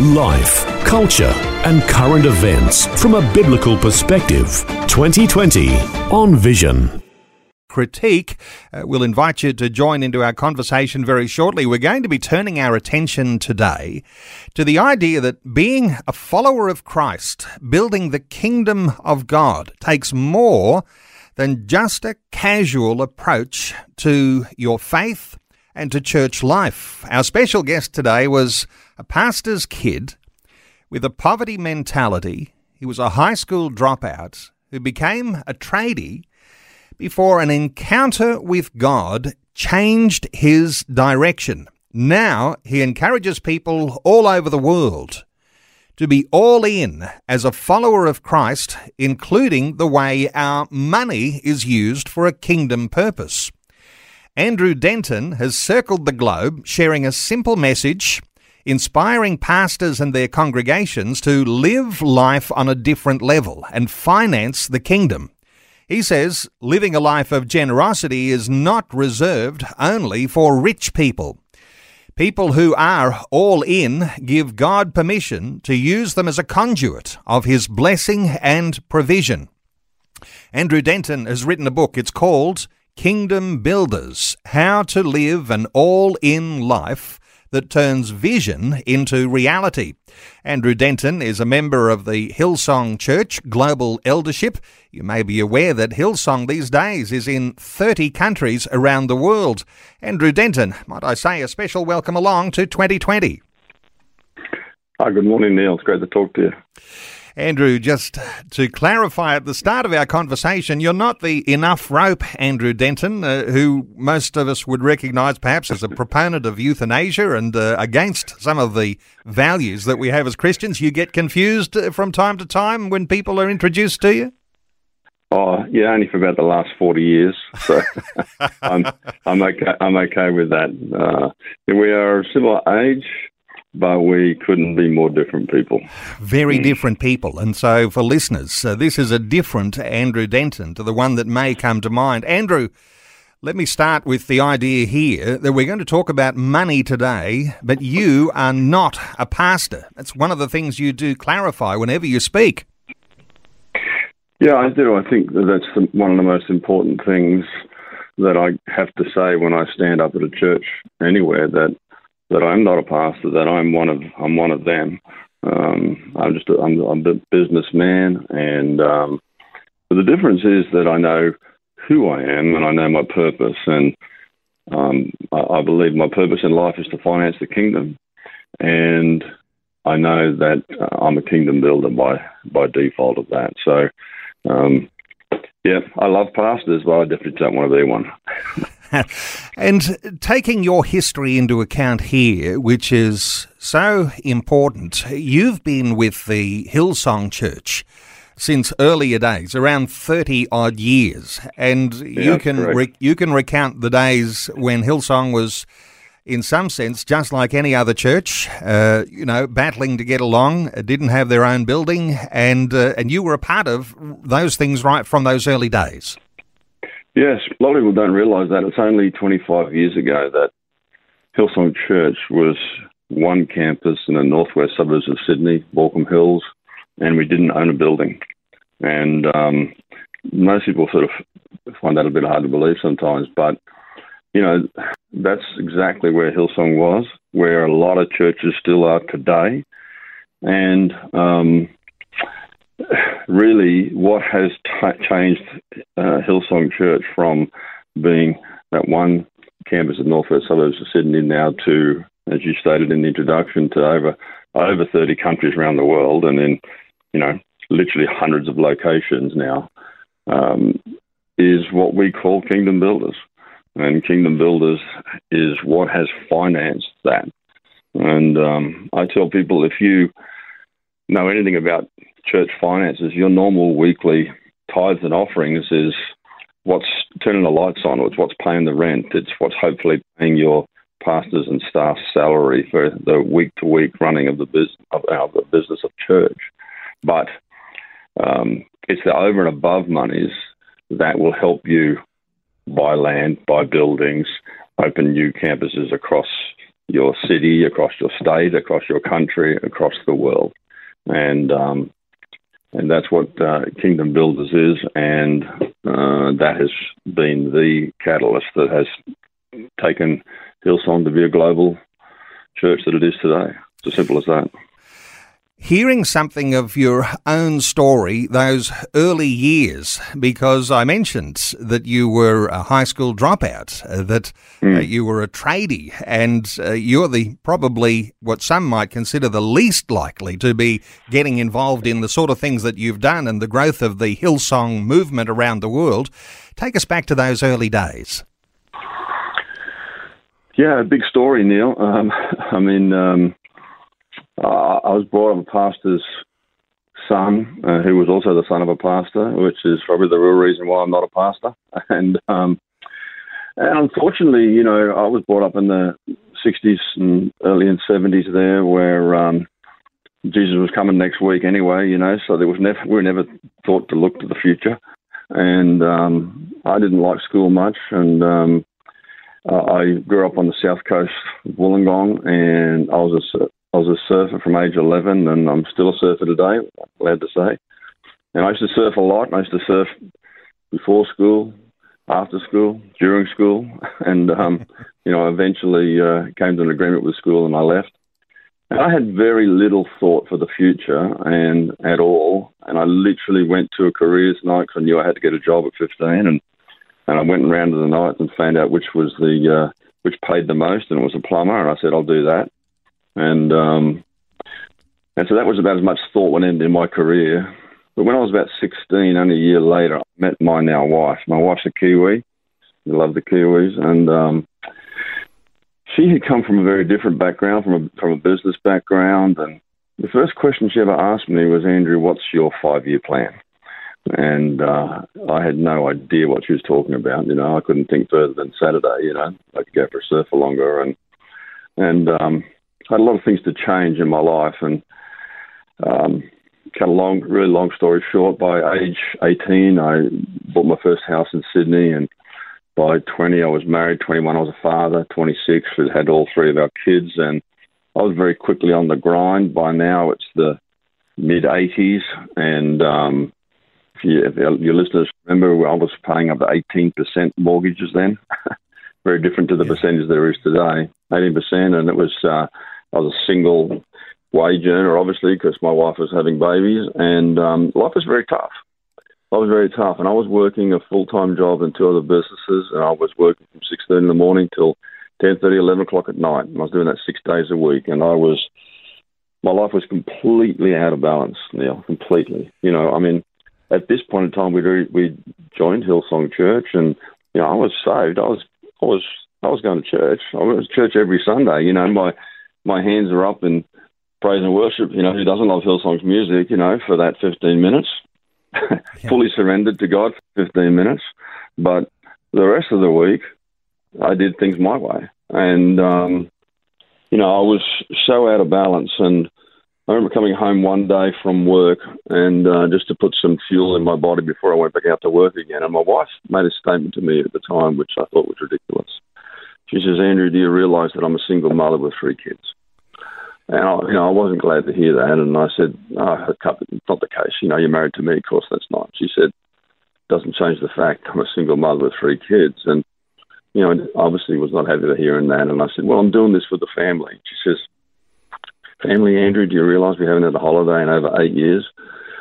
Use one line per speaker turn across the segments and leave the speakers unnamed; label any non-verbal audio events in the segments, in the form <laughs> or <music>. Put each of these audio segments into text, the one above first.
Life, culture, and current events from a biblical perspective. 2020 on Vision
critique. Uh, we'll invite you to join into our conversation very shortly. We're going to be turning our attention today to the idea that being a follower of Christ, building the kingdom of God, takes more than just a casual approach to your faith and to church life. Our special guest today was a pastor's kid with a poverty mentality. He was a high school dropout who became a tradie before an encounter with God changed his direction. Now he encourages people all over the world to be all in as a follower of Christ, including the way our money is used for a kingdom purpose. Andrew Denton has circled the globe sharing a simple message, inspiring pastors and their congregations to live life on a different level and finance the kingdom. He says living a life of generosity is not reserved only for rich people. People who are all in give God permission to use them as a conduit of His blessing and provision. Andrew Denton has written a book. It's called Kingdom Builders How to Live an All In Life that turns vision into reality. Andrew Denton is a member of the Hillsong Church Global Eldership. You may be aware that Hillsong these days is in 30 countries around the world. Andrew Denton, might I say a special welcome along to 2020.
Hi, good morning, Neil. It's great to talk to you.
Andrew, just to clarify at the start of our conversation, you're not the enough rope Andrew Denton, uh, who most of us would recognise perhaps as a proponent of euthanasia and uh, against some of the values that we have as Christians. You get confused uh, from time to time when people are introduced to you?
Oh, yeah, only for about the last forty years. So <laughs> I'm I'm okay. I'm okay with that. Uh, we are a similar age but we couldn't be more different people.
Very different people. And so, for listeners, uh, this is a different Andrew Denton to the one that may come to mind. Andrew, let me start with the idea here that we're going to talk about money today, but you are not a pastor. That's one of the things you do clarify whenever you speak.
Yeah, I do. I think that that's the, one of the most important things that I have to say when I stand up at a church anywhere that that I'm not a pastor, that I'm one of I'm one of them. Um, I'm just a, I'm, I'm a businessman, and um, but the difference is that I know who I am and I know my purpose, and um, I, I believe my purpose in life is to finance the kingdom, and I know that uh, I'm a kingdom builder by by default of that. So, um, yeah, I love pastors, but I definitely don't want to be one. <laughs> <laughs>
and taking your history into account here, which is so important, you've been with the Hillsong Church since earlier days, around thirty odd years, and yeah, you can re- you can recount the days when Hillsong was. In some sense, just like any other church, uh, you know, battling to get along, uh, didn't have their own building, and uh, and you were a part of those things right from those early days.
Yes, a lot of people don't realise that. It's only 25 years ago that Hillsong Church was one campus in the northwest suburbs of Sydney, Baulkham Hills, and we didn't own a building. And um, most people sort of find that a bit hard to believe sometimes, but you know, that's exactly where Hillsong was, where a lot of churches still are today. And um, really, what has t- changed uh, Hillsong Church from being that one campus in northwest suburbs of Sydney now to, as you stated in the introduction, to over over 30 countries around the world, and then you know literally hundreds of locations now, um, is what we call kingdom builders. And kingdom builders is what has financed that. And um, I tell people if you know anything about church finances, your normal weekly tithes and offerings is what's turning the lights on, it's what's paying the rent, it's what's hopefully paying your pastors and staff salary for the week to week running of the business of, the business of church. But um, it's the over and above monies that will help you buy land, buy buildings, open new campuses across your city, across your state, across your country, across the world, and um, and that's what uh, Kingdom Builders is, and uh, that has been the catalyst that has taken Hillsong to be a global church that it is today. It's as simple as that
hearing something of your own story, those early years, because I mentioned that you were a high school dropout, uh, that mm. uh, hmm. you were a tradie, and uh, you're the probably what some might consider the least likely to be getting involved in the sort of things that you've done and the growth of the Hillsong movement around the world. Take us back to those early days.
Yeah, a big story, Neil. Um, <laughs> I mean, um, uh, I was brought up a pastor's son, uh, who was also the son of a pastor, which is probably the real reason why I'm not a pastor. <laughs> And um, and unfortunately, you know, I was brought up in the 60s and early and 70s there, where um, Jesus was coming next week anyway. You know, so there was never we were never thought to look to the future. And um, I didn't like school much, and um, I grew up on the south coast of Wollongong, and I was a I was a surfer from age 11, and I'm still a surfer today, glad to say. And I used to surf a lot. I used to surf before school, after school, during school, <laughs> and um, <laughs> you know, I eventually uh, came to an agreement with school, and I left. And I had very little thought for the future, and at all. And I literally went to a careers night because I knew I had to get a job at 15, and and I went around to the night and found out which was the uh, which paid the most, and it was a plumber, and I said I'll do that and um, and so that was about as much thought went into my career. But when I was about 16, only a year later, I met my now wife. My wife's a Kiwi. I love the Kiwis, and um, she had come from a very different background, from a from a business background. And the first question she ever asked me was, "Andrew, what's your five-year plan?" And uh, I had no idea what she was talking about. You know, I couldn't think further than Saturday. You know, I could go for a surf for longer, and and um, I had a lot of things to change in my life, and um, cut a long, really long story short. By age 18, I bought my first house in Sydney, and by 20, I was married. 21, I was a father. 26, we had all three of our kids, and I was very quickly on the grind. By now, it's the mid 80s, and um, if, you, if your listeners remember, I was paying up to 18% mortgages then. <laughs> very different to the yeah. percentage there is today, 18%, and it was. Uh, I was a single wage earner, obviously, because my wife was having babies, and um, life was very tough. I was very tough, and I was working a full time job in two other businesses, and I was working from six thirty in the morning till ten thirty, eleven o'clock at night. And I was doing that six days a week, and I was my life was completely out of balance, Neil, completely. You know, I mean, at this point in time, we we joined Hillsong Church, and you know, I was saved. I was I was I was going to church. I was to church every Sunday. You know, my my hands are up in praise and worship. You know, who doesn't love Hillsong's music? You know, for that 15 minutes, <laughs> yeah. fully surrendered to God for 15 minutes. But the rest of the week, I did things my way, and um, you know, I was so out of balance. And I remember coming home one day from work, and uh, just to put some fuel in my body before I went back out to work again. And my wife made a statement to me at the time, which I thought was ridiculous. She says, Andrew, do you realize that I'm a single mother with three kids? And I, you know, I wasn't glad to hear that. And I said, oh, it's not the case. You know, you're married to me. Of course, that's not. She said, doesn't change the fact I'm a single mother with three kids. And, you know, obviously was not happy to hearing that. And I said, well, I'm doing this for the family. She says, family, Andrew, do you realize we haven't had a holiday in over eight years?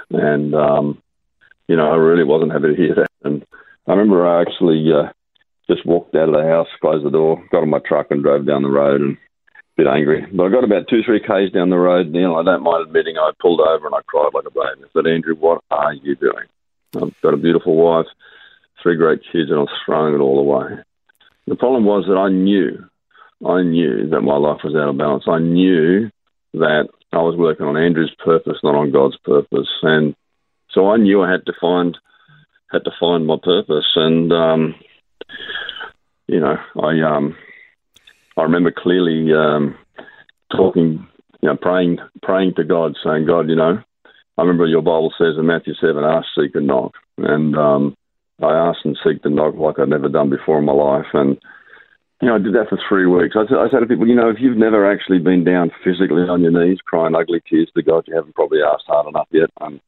And, um, you know, I really wasn't happy to hear that. And I remember I actually uh, just walked out of the house, closed the door, got in my truck, and drove down the road and bit angry. But I got about two, three k's down the road, know, I don't mind admitting I pulled over and I cried like a baby. I said, Andrew, what are you doing? I've got a beautiful wife, three great kids, and I was throwing it all away. The problem was that I knew, I knew that my life was out of balance. I knew that I was working on Andrew's purpose, not on God's purpose, and so I knew I had to find had to find my purpose. And um, you know, I um, I remember clearly um, talking, you know, praying praying to God, saying, God, you know, I remember your Bible says in Matthew seven, ask, seek, and knock, and um, I asked and seek and knock like I'd never done before in my life, and you know, I did that for three weeks. I, I said to people, you know, if you've never actually been down physically on your knees crying ugly tears to God, you haven't probably asked hard enough yet. And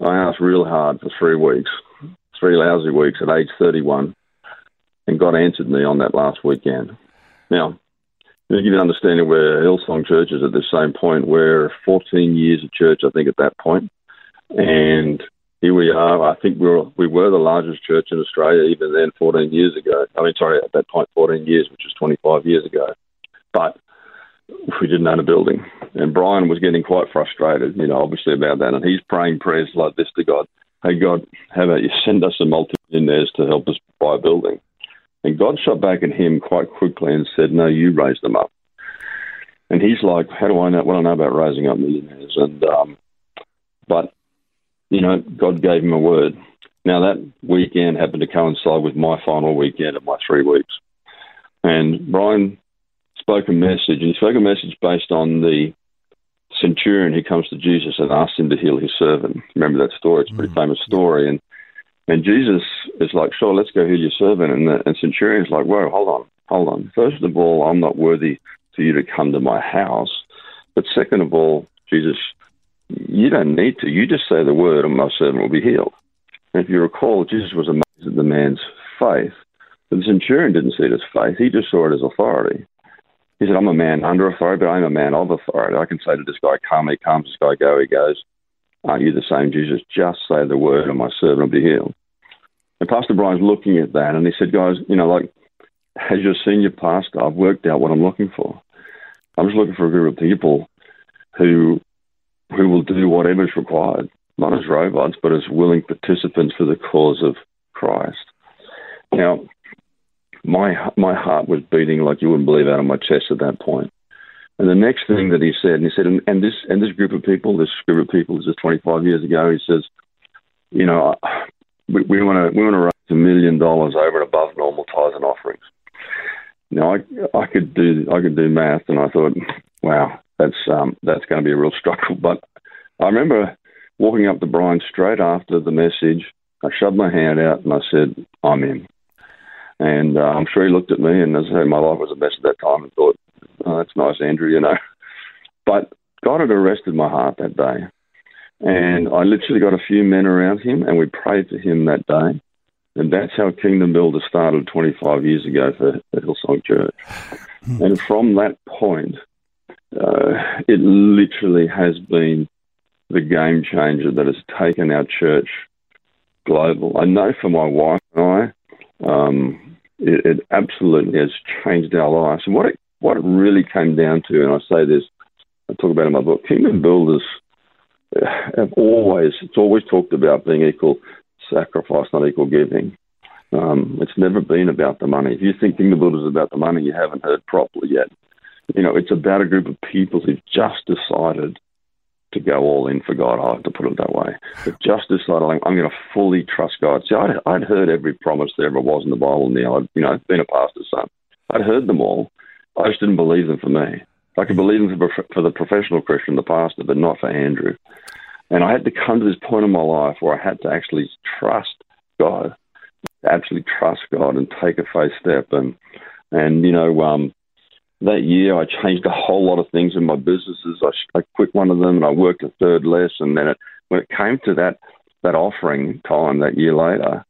I asked real hard for three weeks, three lousy weeks at age 31, and God answered me on that last weekend. Now, to give you an understanding where Hillsong Church is at the same point, we're 14 years of church, I think, at that point. and here we are. I think we were we were the largest church in Australia even then, 14 years ago. I mean, sorry, at that point, 14 years, which is 25 years ago. But we didn't own a building, and Brian was getting quite frustrated, you know, obviously about that, and he's praying prayers like this to God: Hey God, how about you send us a multi-millionaires to help us buy a building? And God shot back at him quite quickly and said, No, you raise them up. And he's like, How do I know what I know about raising up millionaires? And um, but you know, God gave him a word. Now, that weekend happened to coincide with my final weekend of my three weeks. And Brian spoke a message, and he spoke a message based on the centurion who comes to Jesus and asks him to heal his servant. Remember that story? It's a pretty mm. famous story. And and Jesus is like, sure, let's go heal your servant. And the and centurion's like, whoa, hold on, hold on. First of all, I'm not worthy for you to come to my house. But second of all, Jesus, you don't need to. You just say the word, and my servant will be healed. And if you recall, Jesus was amazed at the man's faith. But the centurion didn't see it as faith, he just saw it as authority. He said, I'm a man under authority, but I'm a man of authority. I can say to this guy, come, he comes, this guy, go, he goes. Aren't you the same, Jesus? Just say the word, and my servant will be healed. And Pastor Brian's looking at that, and he said, guys, you know, like, as your senior pastor, I've worked out what I'm looking for. I'm just looking for a group of people who who will do whatever is required, not as robots, but as willing participants for the cause of Christ. Now, my my heart was beating like you wouldn't believe out of my chest at that point. And the next thing that he said, and he said, and, and this and this group of people, this group of people, this is 25 years ago. He says, you know, we, want to we want to raise a million dollars over and above normal tithes and offerings. Now, I I could do I could do math, and I thought, wow, that's um, that's going to be a real struggle. <laughs> But I remember walking up to Brian straight after the message. I shoved my hand out and I said, "I'm in." And uh, I'm sure he looked at me, and as I say, my life was a mess at that time, and thought, oh, "That's nice, Andrew," you know. But God had arrested my heart that day, and I literally got a few men around him, and we prayed for him that day. And that's how Kingdom Builder started 25 years ago for, for Hillsong Church. Hmm. And from that point, uh, it literally has been the game changer that has taken our church global. I know for my wife and I, um, it, it, absolutely has changed our lives. And what it what it really came down to, and I say this, I talk about in my book, kingdom builders <sighs> have always it's always talked about being equal sacrifice, not equal giving. Um, it's never been about the money. If you think kingdom builders is about the money, you haven't heard properly yet. You know, it's about a group of people who've just decided to go all in for God. I have to put it that way. But just decided like, I'm going to fully trust God. See, I'd, I'd heard every promise there ever was in the Bible. Now I'd you know been a pastor's son. I'd heard them all. I just didn't believe them for me. I could believe them for, for the professional Christian, the pastor, but not for Andrew. And I had to come to this point in my life where I had to actually trust God, absolutely trust God, and take a faith step. And and you know, um, that year, I changed a whole lot of things in my businesses. I, I quit one of them and I worked a third less. And then it, when it came to that, that offering time that year later,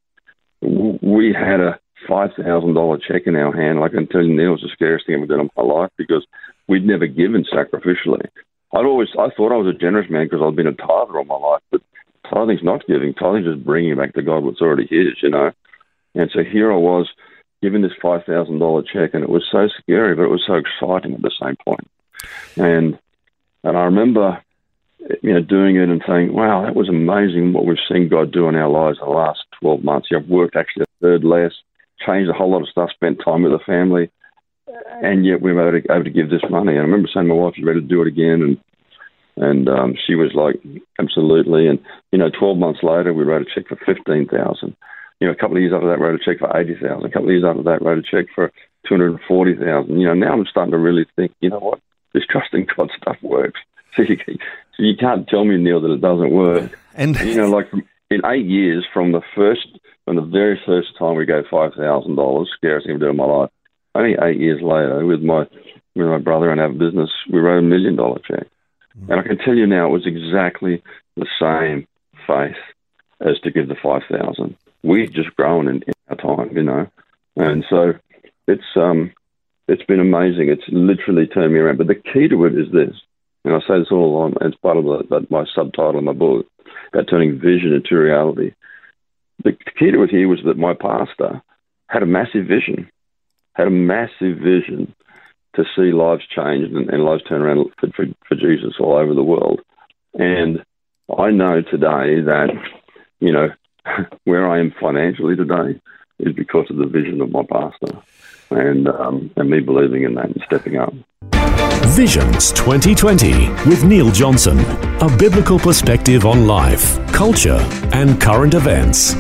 we had a $5,000 check in our hand. Like I can tell you now, it was the scariest thing I've ever done in my life because we'd never given sacrificially. I'd always, I thought I was a generous man because I'd been a tither all my life, but tithing's not giving. Tithing's just bringing back to God what's already His, you know. And so here I was given this five thousand dollar check, and it was so scary, but it was so exciting at the same point. And and I remember, you know, doing it and saying, "Wow, that was amazing! What we've seen God do in our lives the last twelve months. I've worked actually a third less, changed a whole lot of stuff, spent time with the family, and yet we were able to, give this money. And I remember saying to my wife, "You ready to do it again?" And and um, she was like, "Absolutely." And you know, twelve months later, we wrote a check for fifteen thousand. You know, a couple of years after that, wrote a check for eighty thousand. A couple of years after that, wrote a check for two hundred and forty thousand. You know, now I'm starting to really think, you know what, this trusting God stuff works. So <laughs> you, so you can't tell me, Neil, that it doesn't work. <laughs>
And
you know, like in eight years, from the first, from the very first time we gave five thousand dollars, scariest thing to do in my life. Only eight years later, with my with my brother and our business, we wrote a million dollar check. And I can tell you now, it was exactly the same faith as to give the five thousand. We've just grown in, in our time, you know, and so it's um it's been amazing. It's literally turned me around. But the key to it is this, and I say this all along as part of the, my subtitle of my book about turning vision into reality. The key to it here was that my pastor had a massive vision, had a massive vision to see lives change and, and lives turn around for, for, for Jesus all over the world. And I know today that, you know, <laughs> where I am financially today is because of the vision of my pastor and, um, and me believing in that and stepping up.
Visions 2020 with Neil Johnson, a biblical perspective on life, culture, and current events.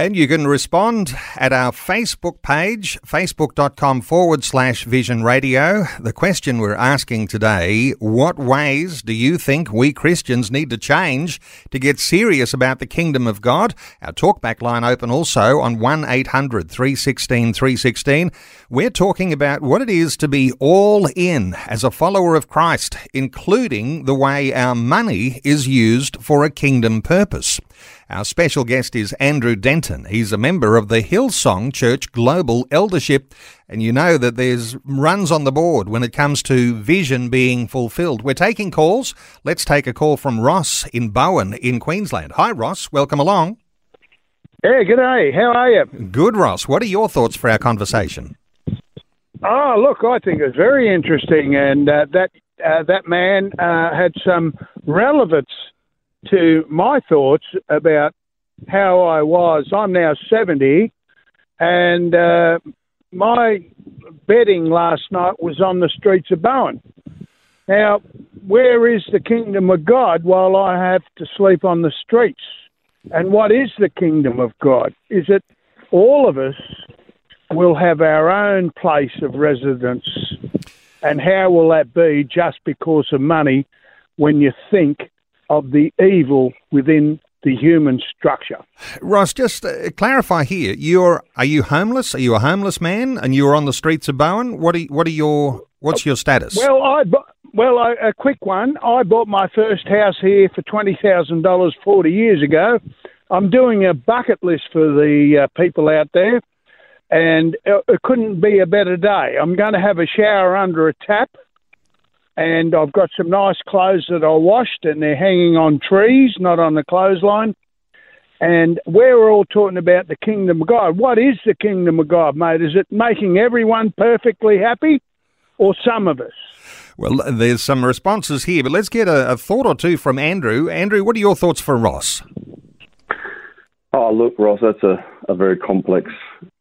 And you can respond at our Facebook page, facebook.com forward slash vision radio. The question we're asking today what ways do you think we Christians need to change to get serious about the kingdom of God? Our talkback line open also on 1 800 316 316. We're talking about what it is to be all in as a follower of Christ, including the way our money is used for a kingdom purpose. Our special guest is Andrew Denton. He's a member of the Hillsong Church Global Eldership, and you know that there's runs on the board when it comes to vision being fulfilled. We're taking calls. Let's take a call from Ross in Bowen in Queensland. Hi, Ross. Welcome along.
Yeah, good day. How are you?
Good, Ross. What are your thoughts for our conversation?
Oh, look, I think it's very interesting, and uh, that uh, that man uh, had some relevance to my thoughts about how I was. I'm now 70, and uh, my bedding last night was on the streets of Bowen. Now, where is the kingdom of God while I have to sleep on the streets? And what is the kingdom of God? Is it all of us will have our own place of residence? And how will that be just because of money when you think of the evil within the human structure.
Ross, just uh, clarify here. You're are you homeless? Are you a homeless man, and you're on the streets of Bowen? What are what are your what's your status?
Well, I well a quick one. I bought my first house here for twenty thousand dollars forty years ago. I'm doing a bucket list for the uh, people out there, and it couldn't be a better day. I'm going to have a shower under a tap and I've got some nice clothes that I washed, and they're hanging on trees, not on the clothesline. And we're all talking about the kingdom of God. What is the kingdom of God, mate? Is it making everyone perfectly happy, or some of us?
Well, there's some responses here, but let's get a, a thought or two from Andrew. Andrew, what are your thoughts for Ross?
Oh, look, Ross, that's a, a very complex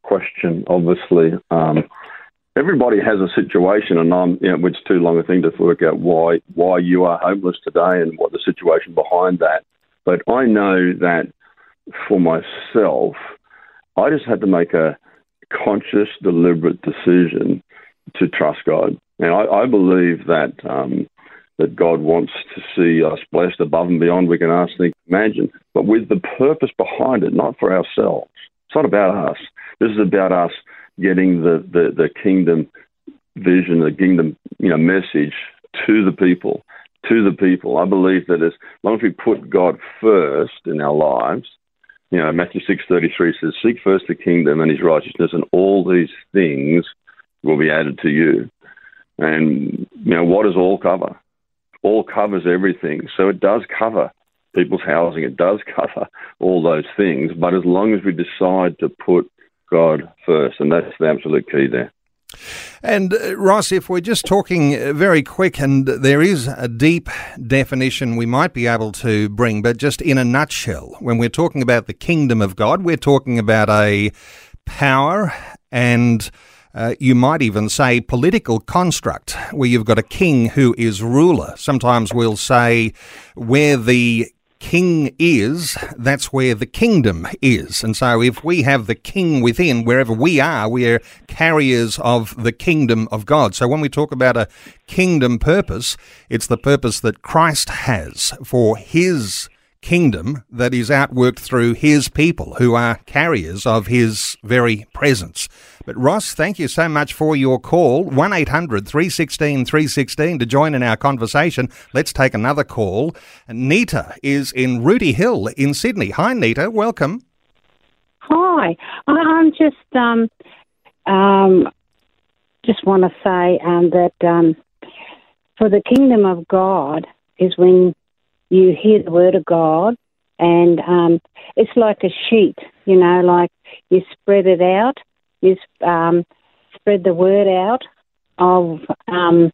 question, obviously. Um, everybody has a situation, and I'm, you know, it's too long a thing to work out why why you are homeless today and what the situation behind that. But I know that for myself, I just had to make a conscious, deliberate decision to trust God, and I, I believe that um, that God wants to see us blessed above and beyond we can ask, think, imagine, but with the purpose behind it, not for ourselves. It's not about us. This is about us getting the, the, the kingdom vision, the kingdom you know message to the people, to the people. I believe that as long as we put God first in our lives, you know, Matthew six thirty three says, "Seek first the kingdom and His righteousness, and all these things will be added to you." And you know, what does all cover? all covers everything. So it does cover people's housing, it does <laughs> cover all those things. But as long as we decide to put God first, and that's the absolute key there.
And uh, Ross, if we're just talking uh, very quick, and there is a deep definition we might be able to bring, but just in a nutshell, when we're talking about the kingdom of God, we're talking about a power and uh, you might even say political construct where you've got a king who is ruler. Sometimes we'll say where the king is, that's where the kingdom is. And so if we have the king within, wherever we are, we're carriers of the kingdom of God. So when we talk about a kingdom purpose, it's the purpose that Christ has for his kingdom that is outworked through his people who are carriers of his very presence. But Ross, thank you so much for your call. 1 800 316 316 to join in our conversation. Let's take another call. Nita is in Rooty Hill in Sydney. Hi, Nita. Welcome.
Hi. I'm just um, um, just want to say um, that um, for the kingdom of God is when you hear the word of God, and um, it's like a sheet, you know, like you spread it out, you um, spread the word out of. Um,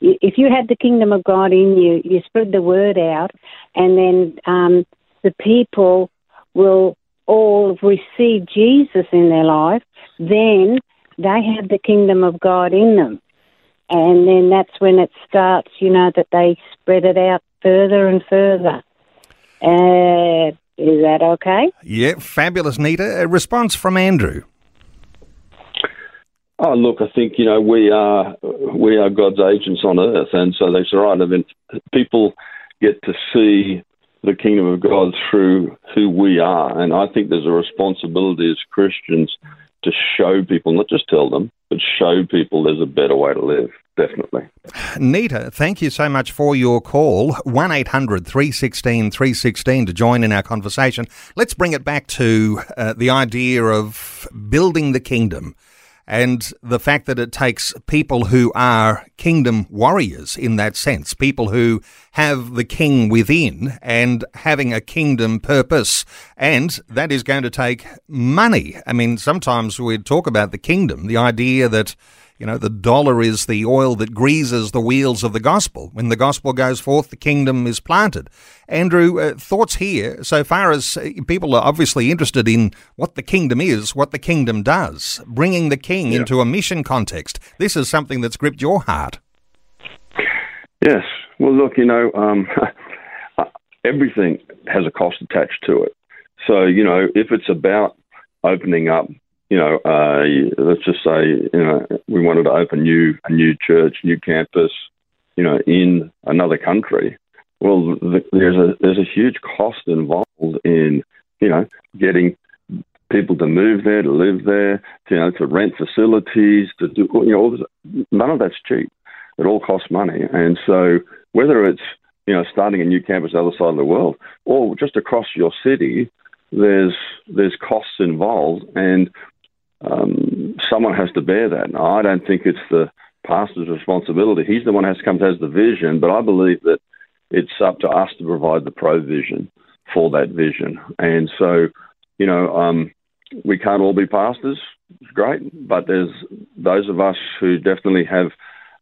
if you had the kingdom of God in you, you spread the word out, and then um, the people will all receive Jesus in their life. Then they have the kingdom of God in them and then that's when it starts, you know, that they spread it out further and further. Uh, is that okay?
Yeah, fabulous, Nita. A response from Andrew.
Oh, look, I think you know we are we are God's agents on earth, and so that's right. I mean, people get to see the kingdom of God through who we are, and I think there's a responsibility as Christians to show people, not just tell them, but show people there's a better way to live definitely.
Nita, thank you so much for your call. 1 800 316 316 to join in our conversation. Let's bring it back to uh, the idea of building the kingdom and the fact that it takes people who are kingdom warriors in that sense, people who have the king within and having a kingdom purpose. And that is going to take money. I mean, sometimes we talk about the kingdom, the idea that you know, the dollar is the oil that greases the wheels of the gospel. When the gospel goes forth, the kingdom is planted. Andrew, uh, thoughts here so far as uh, people are obviously interested in what the kingdom is, what the kingdom does, bringing the king yeah. into a mission context. This is something that's gripped your heart.
Yes. Well, look, you know, um, <laughs> everything has a cost attached to it. So, you know, if it's about opening up you know, uh, let's just say, you know, we wanted to open new a new church, new campus, you know, in another country. Well, the, there's a there's a huge cost involved in, you know, getting people to move there, to live there, to, you know, to rent facilities, to do, you know, none of that's cheap. It all costs money, and so whether it's you know starting a new campus the other side of the world or just across your city, there's there's costs involved, and um, someone has to bear that. Now, I don't think it's the pastor's responsibility. He's the one who has to come to has the vision, but I believe that it's up to us to provide the provision for that vision. And so, you know, um, we can't all be pastors. It's great, but there's those of us who definitely have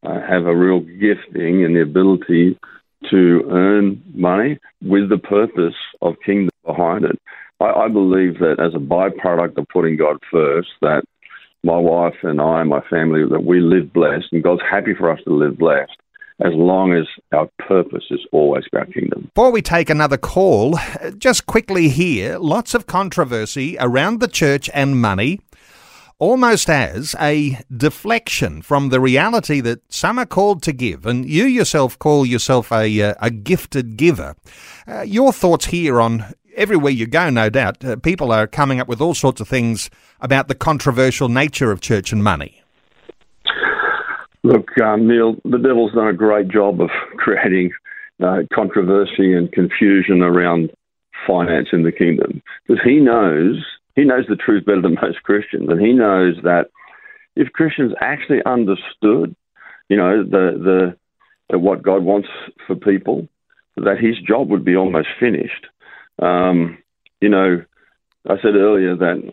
uh, have a real gifting and the ability to earn money with the purpose of kingdom behind it. I, I believe that as a byproduct of putting God first, that my wife and I and my family that we live blessed, and God's happy for us to live blessed as long as our purpose is always about kingdom.
Before we take another call, just quickly here, lots of controversy around the church and money, almost as a deflection from the reality that some are called to give, and you yourself call yourself a, uh, a gifted giver. Uh, your thoughts here on everywhere you go, no doubt, uh, people are coming up with all sorts of things about the controversial nature of church and money.
Look, um, Neil, the devil's done a great job of creating uh, controversy and confusion around finance in the kingdom because he knows he knows the truth better than most Christians, and he knows that if Christians actually understood, you know, the the what God wants for people, that his job would be almost finished. Um, you know, I said earlier that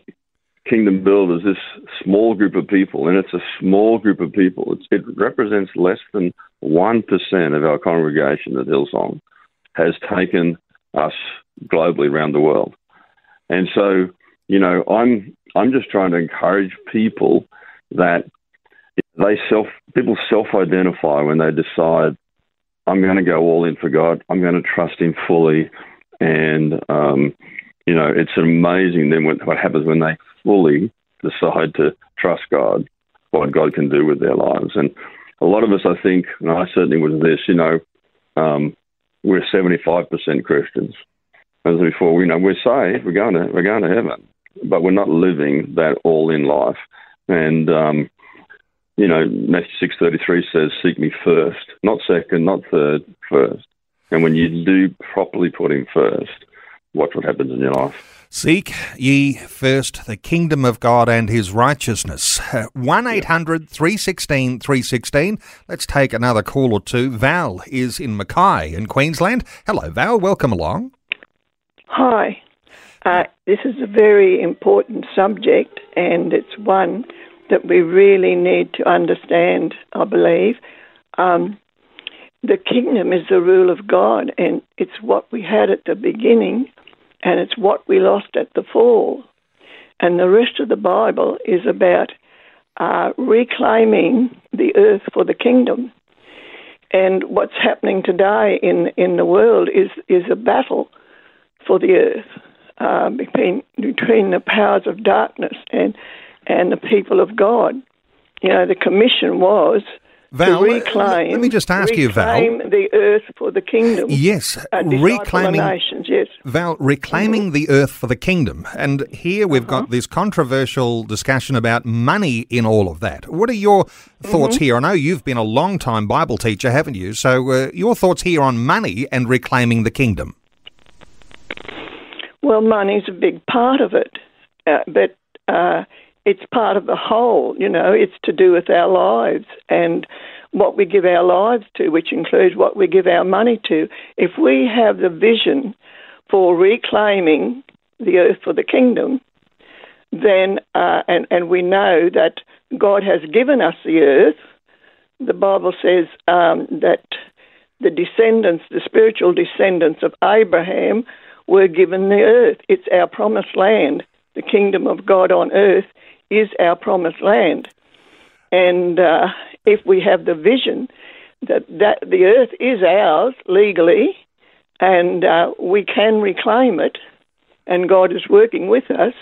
Kingdom Builders, is this small group of people, and it's a small group of people, it's, it represents less than 1% of our congregation at Hillsong, has taken us globally around the world. And so, you know, I'm I'm just trying to encourage people that they self people self identify when they decide I'm going to go all in for God. I'm going to trust Him fully, and um, you know it's amazing then what, what happens when they fully decide to trust God, what God can do with their lives. And a lot of us, I think, and I certainly was this. You know, um, we're 75% Christians. As before, we know we're saved. We're going to we're going to heaven, but we're not living that all in life. And um, you know, Matthew six thirty three says, "Seek me first, not second, not third, first. And when you do properly put Him first, watch what happens in your life.
Seek ye first the kingdom of God and his righteousness. 1 800 316 316. Let's take another call or two. Val is in Mackay in Queensland. Hello, Val. Welcome along.
Hi. Uh, this is a very important subject, and it's one that we really need to understand, I believe. Um, the kingdom is the rule of God, and it's what we had at the beginning, and it's what we lost at the fall. And the rest of the Bible is about uh, reclaiming the earth for the kingdom. And what's happening today in, in the world is, is a battle for the earth uh, between, between the powers of darkness and and the people of God. You know, the commission was
Val,
to reclaim.
Let me just ask you, Val.
the earth for the kingdom.
Yes, reclaiming
nations. Yes,
Val, reclaiming mm-hmm. the earth for the kingdom, and here we've uh-huh. got this controversial discussion about money in all of that. What are your thoughts mm-hmm. here? I know you've been a long time Bible teacher, haven't you? So, uh, your thoughts here on money and reclaiming the kingdom?
Well, money's a big part of it, uh, but uh, it's part of the whole, you know, it's to do with our lives and what we give our lives to, which includes what we give our money to. If we have the vision for reclaiming the earth for the kingdom, then, uh, and, and we know that God has given us the earth, the Bible says um, that the descendants, the spiritual descendants of Abraham, were given the earth. It's our promised land, the kingdom of God on earth is our promised land. And uh, if we have the vision that, that the earth is ours legally and uh, we can reclaim it, and God is working with us,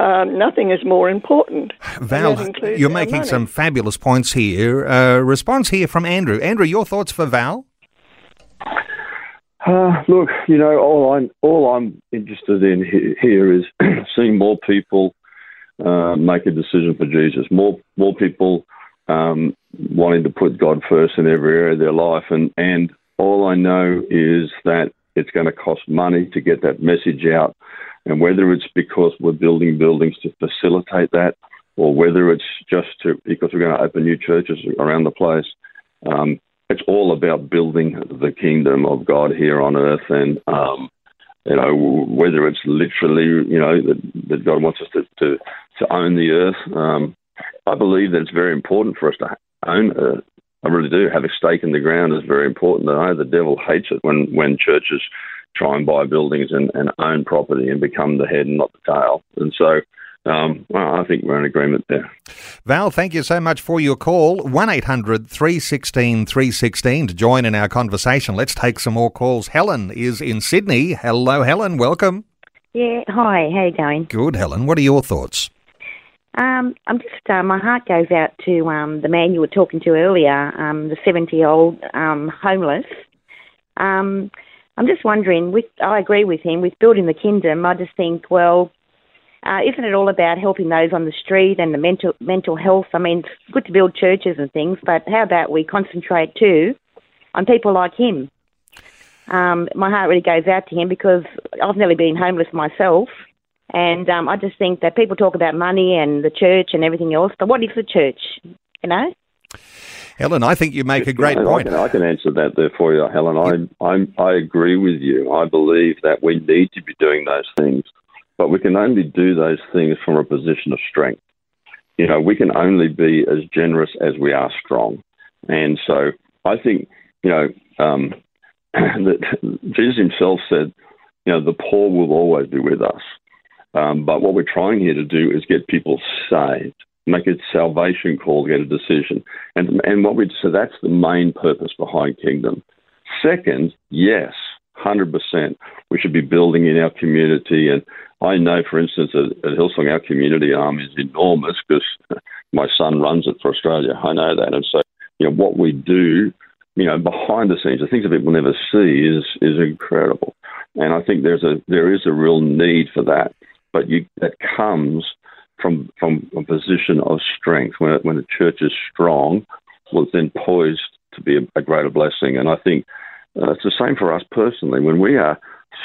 um, nothing is more important.
Val, you're making
money.
some fabulous points here. Uh, response here from Andrew. Andrew, your thoughts for Val?
Uh, look, you know, all I'm all I'm interested in here is <clears throat> seeing more people uh, make a decision for Jesus. More more people um, wanting to put God first in every area of their life, and and all I know is that it's going to cost money to get that message out, and whether it's because we're building buildings to facilitate that, or whether it's just to because we're going to open new churches around the place. Um, it's all about building the kingdom of God here on earth, and um, you know, whether it's literally, you know, that, that God wants us to, to, to own the earth. Um, I believe that it's very important for us to own earth. I really do. Have a stake in the ground is very important. I know the devil hates it when, when churches try and buy buildings and, and own property and become the head and not the tail. And so um, well, I think we're in agreement there.
Val, thank you so much for your call. 1 800 316 316 to join in our conversation. Let's take some more calls. Helen is in Sydney. Hello, Helen. Welcome.
Yeah, hi. How you going?
Good, Helen. What are your thoughts?
Um, I'm just, uh, my heart goes out to um, the man you were talking to earlier, um, the 70 year old um, homeless. Um, I'm just wondering, with, I agree with him, with building the kingdom, I just think, well, uh, isn't it all about helping those on the street and the mental mental health? I mean, it's good to build churches and things, but how about we concentrate too on people like him? Um, my heart really goes out to him because I've nearly been homeless myself, and um, I just think that people talk about money and the church and everything else, but what is the church? You know.
Helen, I think you make a great
I,
point.
I can, I can answer that there for you, Helen. I, I'm, I agree with you. I believe that we need to be doing those things, but we can only do those things from a position of strength. You know, we can only be as generous as we are strong. And so I think, you know, um, <clears throat> that Jesus himself said, you know, the poor will always be with us. Um, but what we're trying here to do is get people saved, make a salvation call, get a decision. And, and what we so that's the main purpose behind Kingdom. Second, yes, 100%. We should be building in our community. And I know, for instance, at, at Hillsong, our community arm is enormous because my son runs it for Australia. I know that. And so, you know, what we do, you know, behind the scenes, the things that people never see is, is incredible. And I think there's a, there is a real need for that. But you, that comes from, from a position of strength. When, when the church is strong, well, it's then poised to be a, a greater blessing. And I think uh, it's the same for us personally. When we are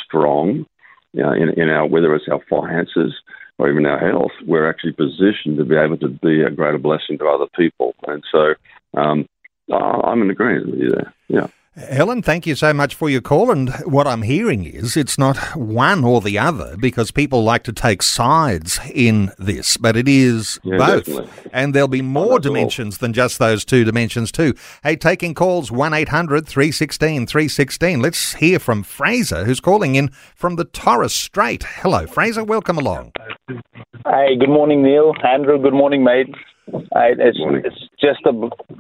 strong you know, in, in our whether it's our finances or even our health, we're actually positioned to be able to be a greater blessing to other people. And so um, I'm in agreement with you there. Yeah.
Helen, thank you so much for your call. And what I'm hearing is it's not one or the other because people like to take sides in this, but it is
Yeah,
both.
definitely.
And there'll be more
that's all.
dimensions than just those two dimensions, too. Hey, taking calls 1 800 316 316. Let's hear from Fraser, who's calling in from the Torres Strait. Hello, Fraser. Welcome along.
Hey, good morning, Neil. Andrew, good morning, mate. Hey, it's, it's just a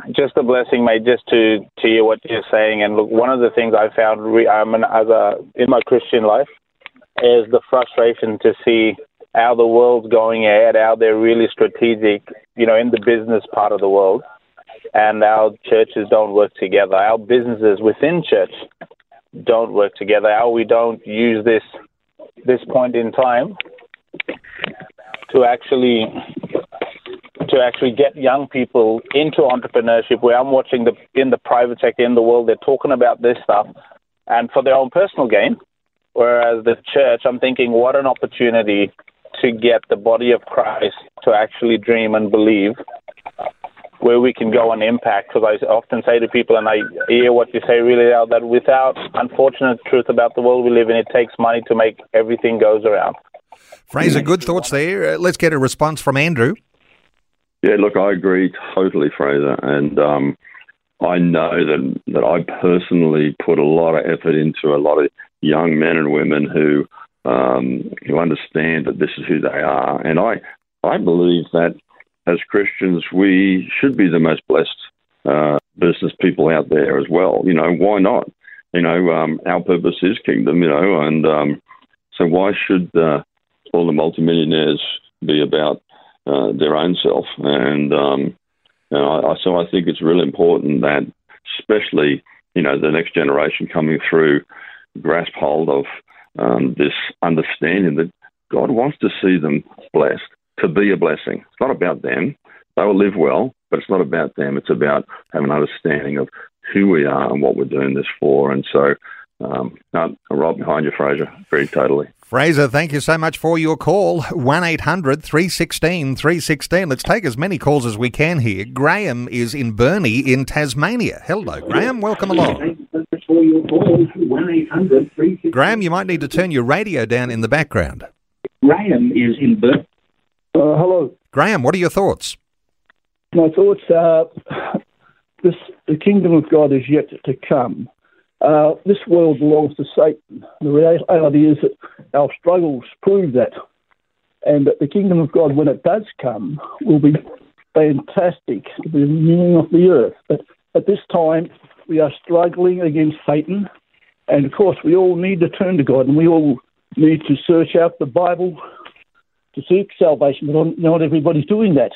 just a blessing, mate, just to to hear what you're saying. And look, one of the things I found re- um, as a in my Christian life is the frustration to see how the world's going ahead, how they're really strategic, you know, in the business part of the world, and our churches don't work together. Our businesses within church don't work together. How we don't use this this point in time to actually to actually get young people into entrepreneurship where I'm watching the in the private sector in the world they're talking about this stuff and for their own personal gain whereas the church I'm thinking what an opportunity to get the body of Christ to actually dream and believe where we can go and impact because I often say to people and I hear what you say really out that without unfortunate truth about the world we live in it takes money to make everything goes around
Fraser, good thoughts there. Uh, let's get a response from Andrew.
Yeah, look, I agree totally, Fraser, and um, I know that that I personally put a lot of effort into a lot of young men and women who um, who understand that this is who they are, and I I believe that as Christians we should be the most blessed uh, business people out there as well. You know, why not? You know, um, our purpose is kingdom. You know, and um, so why should uh, all the multimillionaires be about uh, their own self. And, um, I, so I think it's really important that, especially, you know, the next generation coming through, grasp hold of um, this understanding that God wants to see them blessed, to be a blessing. It's not about them. They will live well, but it's not about them. It's about having an understanding of who we are and what we're doing this for. And so, um, no, right behind you, Fraser. Very totally.
Fraser, thank you so much for your call. 1 800 316 316. Let's take as many calls as we can here. Graham is in Burnie in Tasmania. Hello, Graham. Welcome along. Graham, you might need to turn your radio down in the background.
Graham is in Bur-
Uh, hello.
Graham, what are your thoughts?
My thoughts are this: the kingdom of God is yet to come. Uh, this world belongs to Satan. The reality is that our struggles prove that, and that the kingdom of God, when it does come, will be fantastic. It'll be the renewing of the earth. But at this time, we are struggling against Satan, and of course, we all need to turn to God, and we all need to search out the Bible to seek salvation. But not everybody's doing that.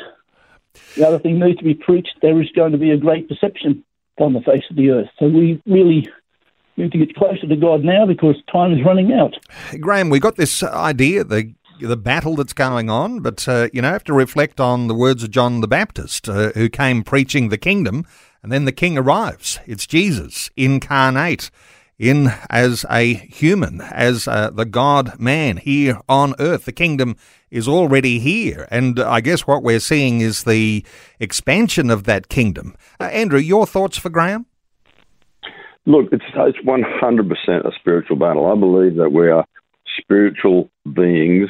The other thing needs to be preached. There is going to be a great deception on the face of the earth. So we really need to get closer to God now because time is running out.
Graham, we got this idea, the the battle that's going on, but uh, you know, have to reflect on the words of John the Baptist, uh, who came preaching the kingdom, and then the king arrives. It's Jesus incarnate in as a human, as uh, the God man here on earth. The kingdom is already here. And I guess what we're seeing is the expansion of that kingdom. Uh, Andrew, your thoughts for Graham?
Look, it's, it's 100% a spiritual battle. I believe that we are spiritual beings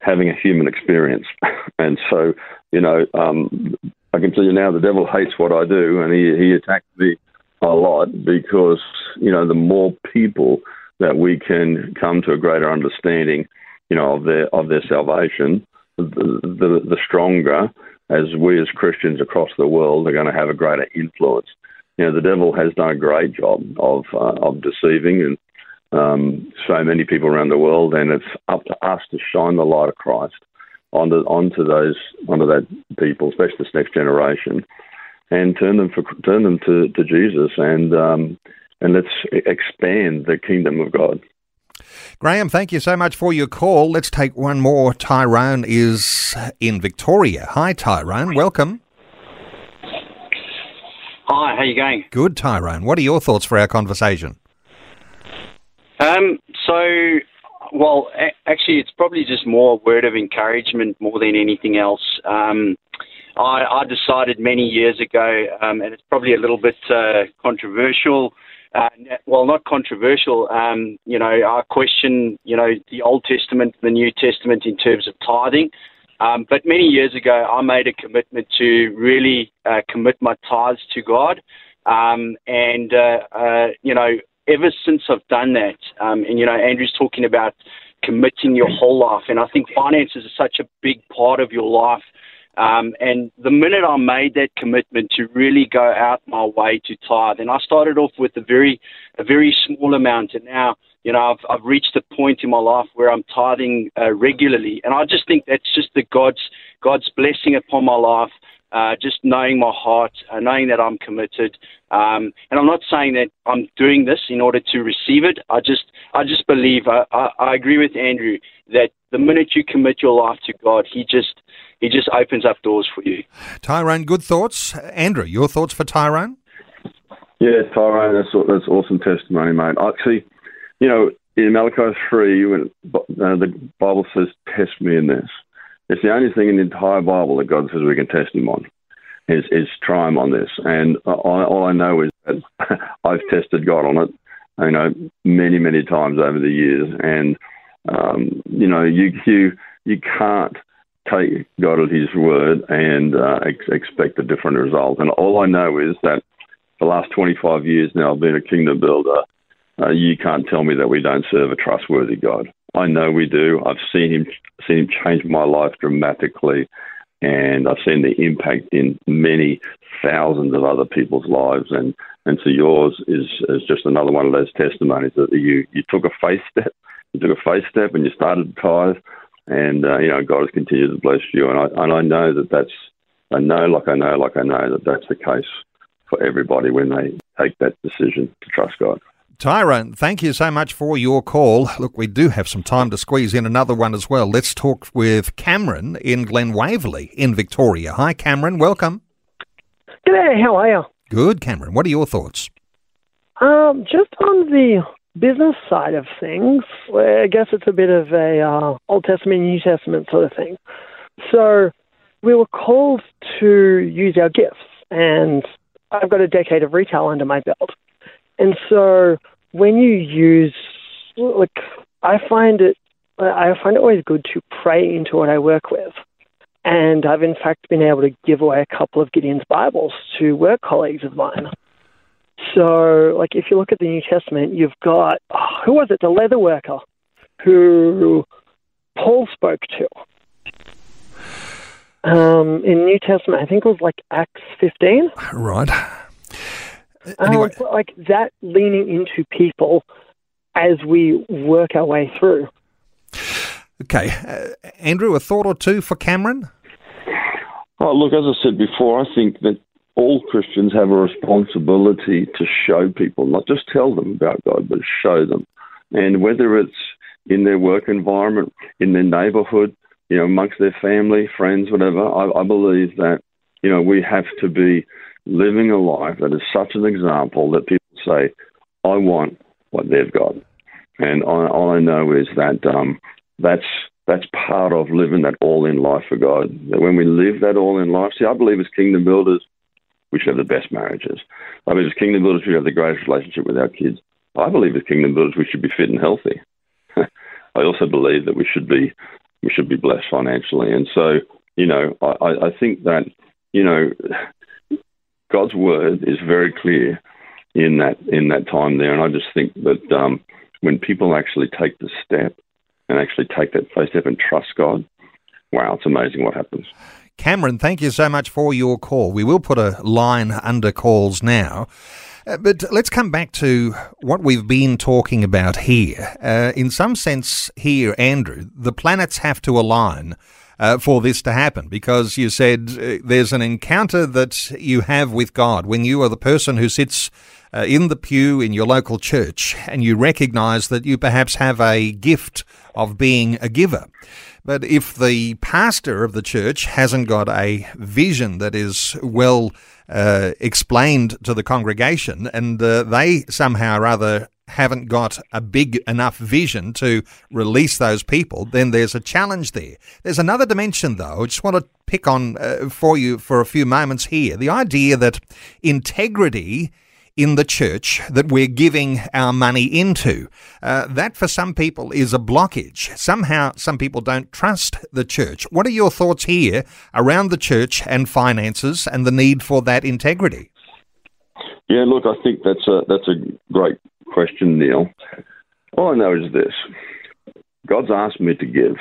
having a human experience. <laughs> and so, you know, um, I can tell you now the devil hates what I do and he, he attacks me a lot because, you know, the more people that we can come to a greater understanding, you know, of their of their salvation, the, the, the stronger as we as Christians across the world are going to have a greater influence. You know, the devil has done a great job of uh, of deceiving and um, so many people around the world, and it's up to us to shine the light of Christ onto onto those onto that people, especially this next generation, and turn them for turn them to, to Jesus and um, and let's expand the kingdom of God.
Graham, thank you so much for your call. Let's take one more. Tyrone is in Victoria. Hi, Tyrone. Welcome.
Hi, how you going?
Good, Tyrone. What are your thoughts for our conversation?
Um, so, well, a- actually, it's probably just more a word of encouragement more than anything else. Um, I, I, decided many years ago, um, and it's probably a little bit uh, controversial. Uh, well, not controversial. Um, you know, I question, you know, the Old Testament, the New Testament in terms of tithing. Um, but many years ago, I made a commitment to really uh, commit my tithes to God. Um, and, uh, uh, you know, ever since I've done that, um, and you know, Andrew's talking about committing your whole life, and I think finances are such a big part of your life. Um, and the minute I made that commitment to really go out my way to tithe, and I started off with a very, a very small amount, and now, you know, I've, I've reached a point in my life where I'm tithing uh, regularly, and I just think that's just the God's God's blessing upon my life uh, just knowing my heart, uh, knowing that I'm committed. Um, and I'm not saying that I'm doing this in order to receive it. I just, I just believe. I, I, I agree with Andrew that the minute you commit your life to God, He just, He just opens up doors for you.
Tyrone, good thoughts. Andrew, your thoughts for Tyrone?
Yeah, Tyrone, that's that's awesome testimony, mate. Actually, you know, in Malachi three, when uh, the Bible says, "Test me in this." It's the only thing in the entire Bible that God says we can test Him on. Is is try Him on this, and I, all I know is that <laughs> I've tested God on it. You know, many many times over the years, and um, you know, you you you can't take God at His word and uh, ex- expect a different result. And all I know is that the last 25 years now, I've been a kingdom builder. Uh, you can't tell me that we don't serve a trustworthy God. I know we do. I've seen him seen him change my life dramatically, and I've seen the impact in many thousands of other people's lives. And and so yours is is just another one of those testimonies that you you took a faith step, you took a faith step, and you started to tithe, and uh, you know God has continued to bless you. And I and I know that that's I know like I know like I know that that's the case for everybody when they take that decision to trust God.
Tyrone, thank you so much for your call. Look, we do have some time to squeeze in another one as well. Let's talk with Cameron in Glen Waverley in Victoria. Hi, Cameron. Welcome.
G'day. How are you?
Good, Cameron. What are your thoughts?
Um, just on the business side of things, I guess it's a bit of a uh, Old Testament, New Testament sort of thing. So we were called to use our gifts, and I've got a decade of retail under my belt. And so when you use, like, I find it, I find it always good to pray into what I work with. And I've in fact been able to give away a couple of Gideon's Bibles to work colleagues of mine. So, like, if you look at the New Testament, you've got, oh, who was it? The leather worker who Paul spoke to. Um, in New Testament, I think it was like Acts 15.
Right.
Anyway. Um, like that leaning into people as we work our way through.
Okay. Uh, Andrew, a thought or two for Cameron?
Oh, look, as I said before, I think that all Christians have a responsibility to show people, not just tell them about God, but show them. And whether it's in their work environment, in their neighborhood, you know, amongst their family, friends, whatever, I, I believe that, you know, we have to be living a life that is such an example that people say, I want what they've got. And all, all I know is that um, that's that's part of living that all-in life for God. That when we live that all-in life, see, I believe as kingdom builders, we should have the best marriages. I believe as kingdom builders, we should have the greatest relationship with our kids. I believe as kingdom builders, we should be fit and healthy. <laughs> I also believe that we should be we should be blessed financially. And so, you know, I, I think that you know God's word is very clear in that in that time there, and I just think that um, when people actually take the step and actually take that first step and trust God, wow, it's amazing what happens.
Cameron, thank you so much for your call. We will put a line under calls now. Uh, but let's come back to what we've been talking about here. Uh, in some sense, here, Andrew, the planets have to align uh, for this to happen because you said uh, there's an encounter that you have with God when you are the person who sits uh, in the pew in your local church and you recognize that you perhaps have a gift of being a giver. But if the pastor of the church hasn't got a vision that is well uh, explained to the congregation and uh, they somehow or other haven't got a big enough vision to release those people, then there's a challenge there. There's another dimension, though. I just want to pick on uh, for you for a few moments here. The idea that integrity in the church that we're giving our money into. Uh, that for some people is a blockage. Somehow, some people don't trust the church. What are your thoughts here around the church and finances and the need for that integrity?
Yeah, look, I think that's a that's a great question, Neil. All I know is this: God's asked me to give.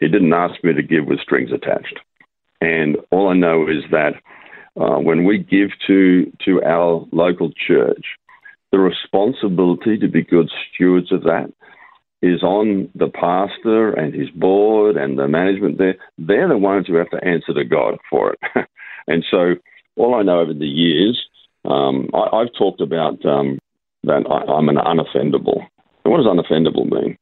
He didn't ask me to give with strings attached. And all I know is that uh, when we give to to our local church, the responsibility to be good stewards of that is on the pastor and his board and the management there. They're the ones who have to answer to God for it. <laughs> and so, all I know over the years, um, I, have talked about um, that I, am an unoffendable. And what does unoffendable mean?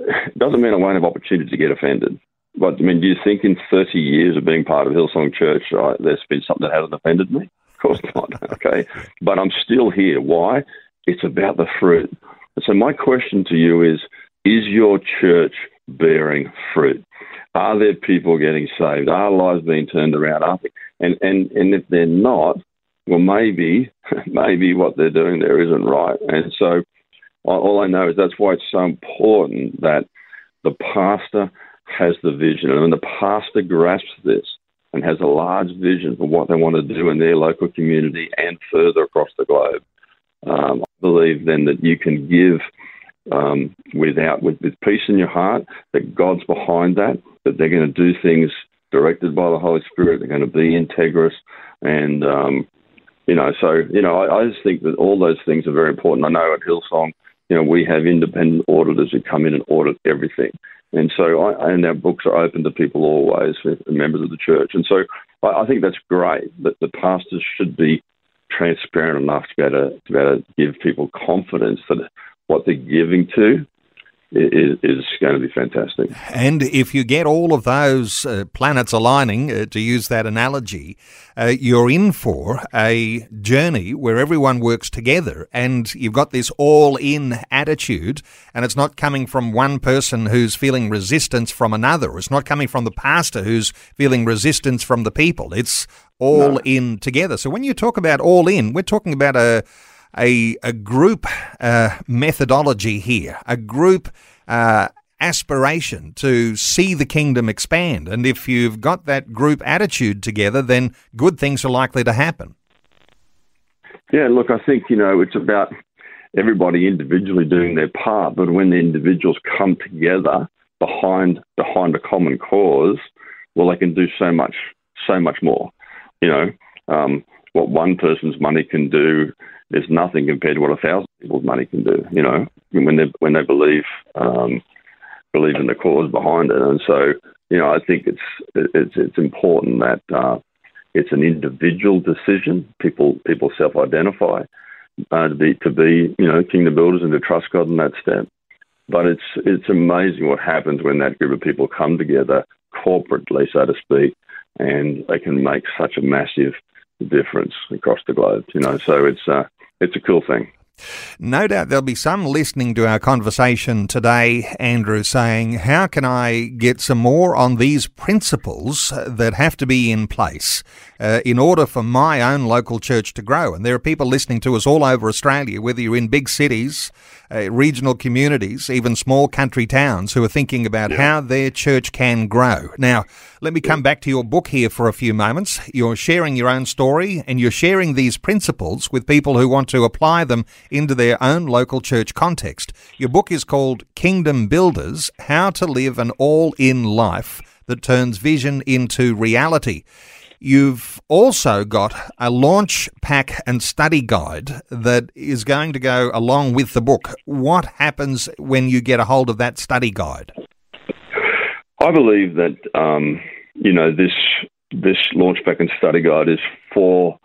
It doesn't mean I won't have opportunity to get offended. But I mean, do you think in 30 years of being part of Hillsong Church, right, there's been something that hasn't offended me? Of course not. <laughs> Okay. But I'm still here. Why? It's about the fruit. And so my question to you is Is your church bearing fruit? Are there people getting saved? Are lives being turned around? And, and, and if they're not, well, maybe, <laughs> maybe what they're doing there isn't right. And so all I know is that's why it's so important that the pastor has the vision. And when the pastor grasps this and has a large vision for what they want to do in their local community and further across the globe, um, I believe then that you can give um, without with, with peace in your heart that God's behind that, that they're going to do things directed by the Holy Spirit. They're going to be integrous, and um, you know, so you know, I, I just think that all those things are very important. I know at Hillsong, you know, we have independent auditors who come in and audit everything. And so, I, and our books are open to people always, uh, members of the church. And so, I, I think that's great that the pastors should be transparent enough to be able to, to, be able to give people confidence that what they're giving to is, is going to be fantastic.
And if you get all of those uh, planets aligning, uh, to use that analogy, uh, you're in for a journey where everyone works together and you've got this all in attitude, and it's not coming from one person who's feeling resistance from another. It's not coming from the pastor who's feeling resistance from the people. It's all no. in together. So when you talk about all in, we're talking about a a, a group uh, methodology here, a group uh, aspiration to see the kingdom expand. And if you've got that group attitude together, then good things are likely to happen.
Yeah, look, I think, you know, it's about everybody individually doing their part, but when the individuals come together behind behind a common cause, well, they can do so much so much more. You know, um, what one person's money can do is nothing compared to what a thousand people's money can do. You know, when they when they believe um, believe in the cause behind it, and so you know, I think it's it's it's important that uh, it's an individual decision. People people self identify uh, to be to be you know kingdom builders and to trust God in that step. But it's it's amazing what happens when that group of people come together corporately, so to speak, and they can make such a massive difference across the globe. You know, so it's uh, it's a cool thing.
No doubt there'll be some listening to our conversation today, Andrew, saying, How can I get some more on these principles that have to be in place uh, in order for my own local church to grow? And there are people listening to us all over Australia, whether you're in big cities, uh, regional communities, even small country towns, who are thinking about how their church can grow. Now, let me come back to your book here for a few moments. You're sharing your own story and you're sharing these principles with people who want to apply them into their own local church context. Your book is called Kingdom Builders How to Live an All In Life That Turns Vision into Reality. You've also got a launch pack and study guide that is going to go along with the book. What happens when you get a hold of that study guide?
I believe that um, you know this this launch pack and study guide is for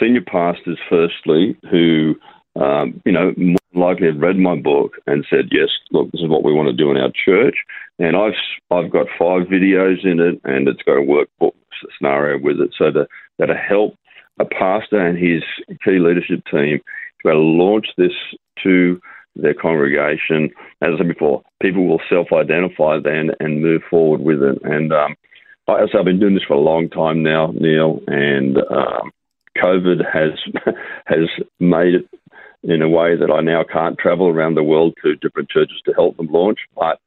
senior pastors, firstly, who um, you know more likely have read my book and said, "Yes, look, this is what we want to do in our church." And I've I've got five videos in it, and it's got a workbook scenario with it, so that that'll help a pastor and his key leadership team to launch this to their congregation. As I said before, people will self-identify then and move forward with it. And um, I, I've been doing this for a long time now, Neil, and um, COVID has <laughs> has made it in a way that I now can't travel around the world to different churches to help them launch, but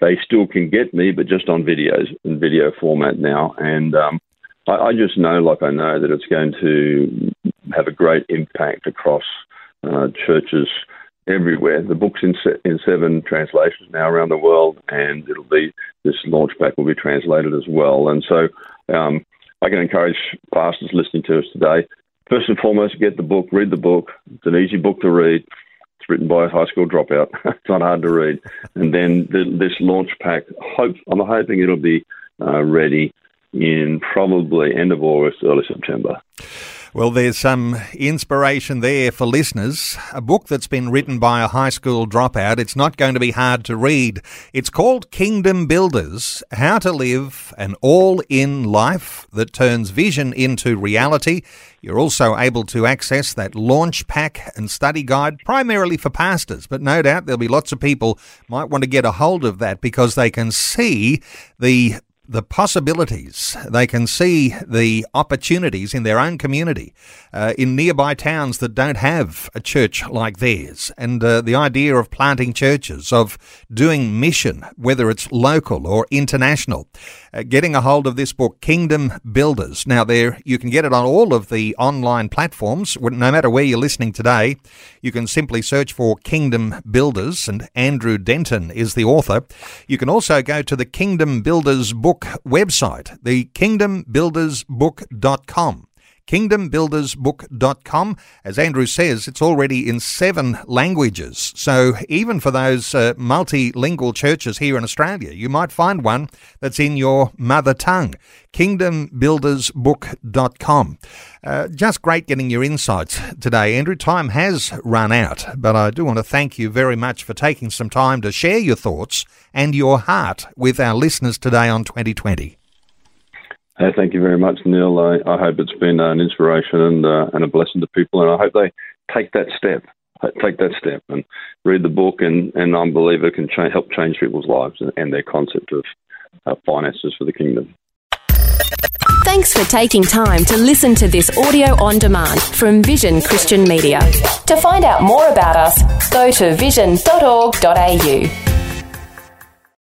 they still can get me, but just on videos in video format now. And um, I, I, just know, like I know, that it's going to have a great impact across uh, churches everywhere. The book's in, se- in seven translations now around the world, and it'll be this launch pack will be translated as well. And so um, I can encourage pastors listening to us today. First and foremost, get the book, read the book. It's an easy book to read. It's written by a high school dropout. <laughs> it's not hard to read. And then the, this launch pack, hope, I'm hoping it'll be uh, ready in probably end of August, early September.
Well, there's some inspiration there for listeners. A book that's been written by a high school dropout. It's not going to be hard to read. It's called Kingdom Builders How to Live an All In Life that Turns Vision into Reality. You're also able to access that launch pack and study guide primarily for pastors, but no doubt there'll be lots of people might want to get a hold of that because they can see the the possibilities. They can see the opportunities in their own community, uh, in nearby towns that don't have a church like theirs. And uh, the idea of planting churches, of doing mission, whether it's local or international. Uh, getting a hold of this book, Kingdom Builders. Now, there you can get it on all of the online platforms. No matter where you're listening today, you can simply search for Kingdom Builders, and Andrew Denton is the author. You can also go to the Kingdom Builders book book website, the kingdombuildersbook.com kingdombuildersbook.com. As Andrew says, it's already in seven languages. So even for those uh, multilingual churches here in Australia, you might find one that's in your mother tongue. kingdombuildersbook.com. Uh, just great getting your insights today, Andrew. Time has run out, but I do want to thank you very much for taking some time to share your thoughts and your heart with our listeners today on 2020.
Hey, thank you very much, Neil. I, I hope it's been an inspiration and uh, and a blessing to people, and I hope they take that step, take that step, and read the book, and and I believe it can cha- help change people's lives and, and their concept of uh, finances for the kingdom.
Thanks for taking time to listen to this audio on demand from Vision Christian Media. To find out more about us, go to vision.org.au.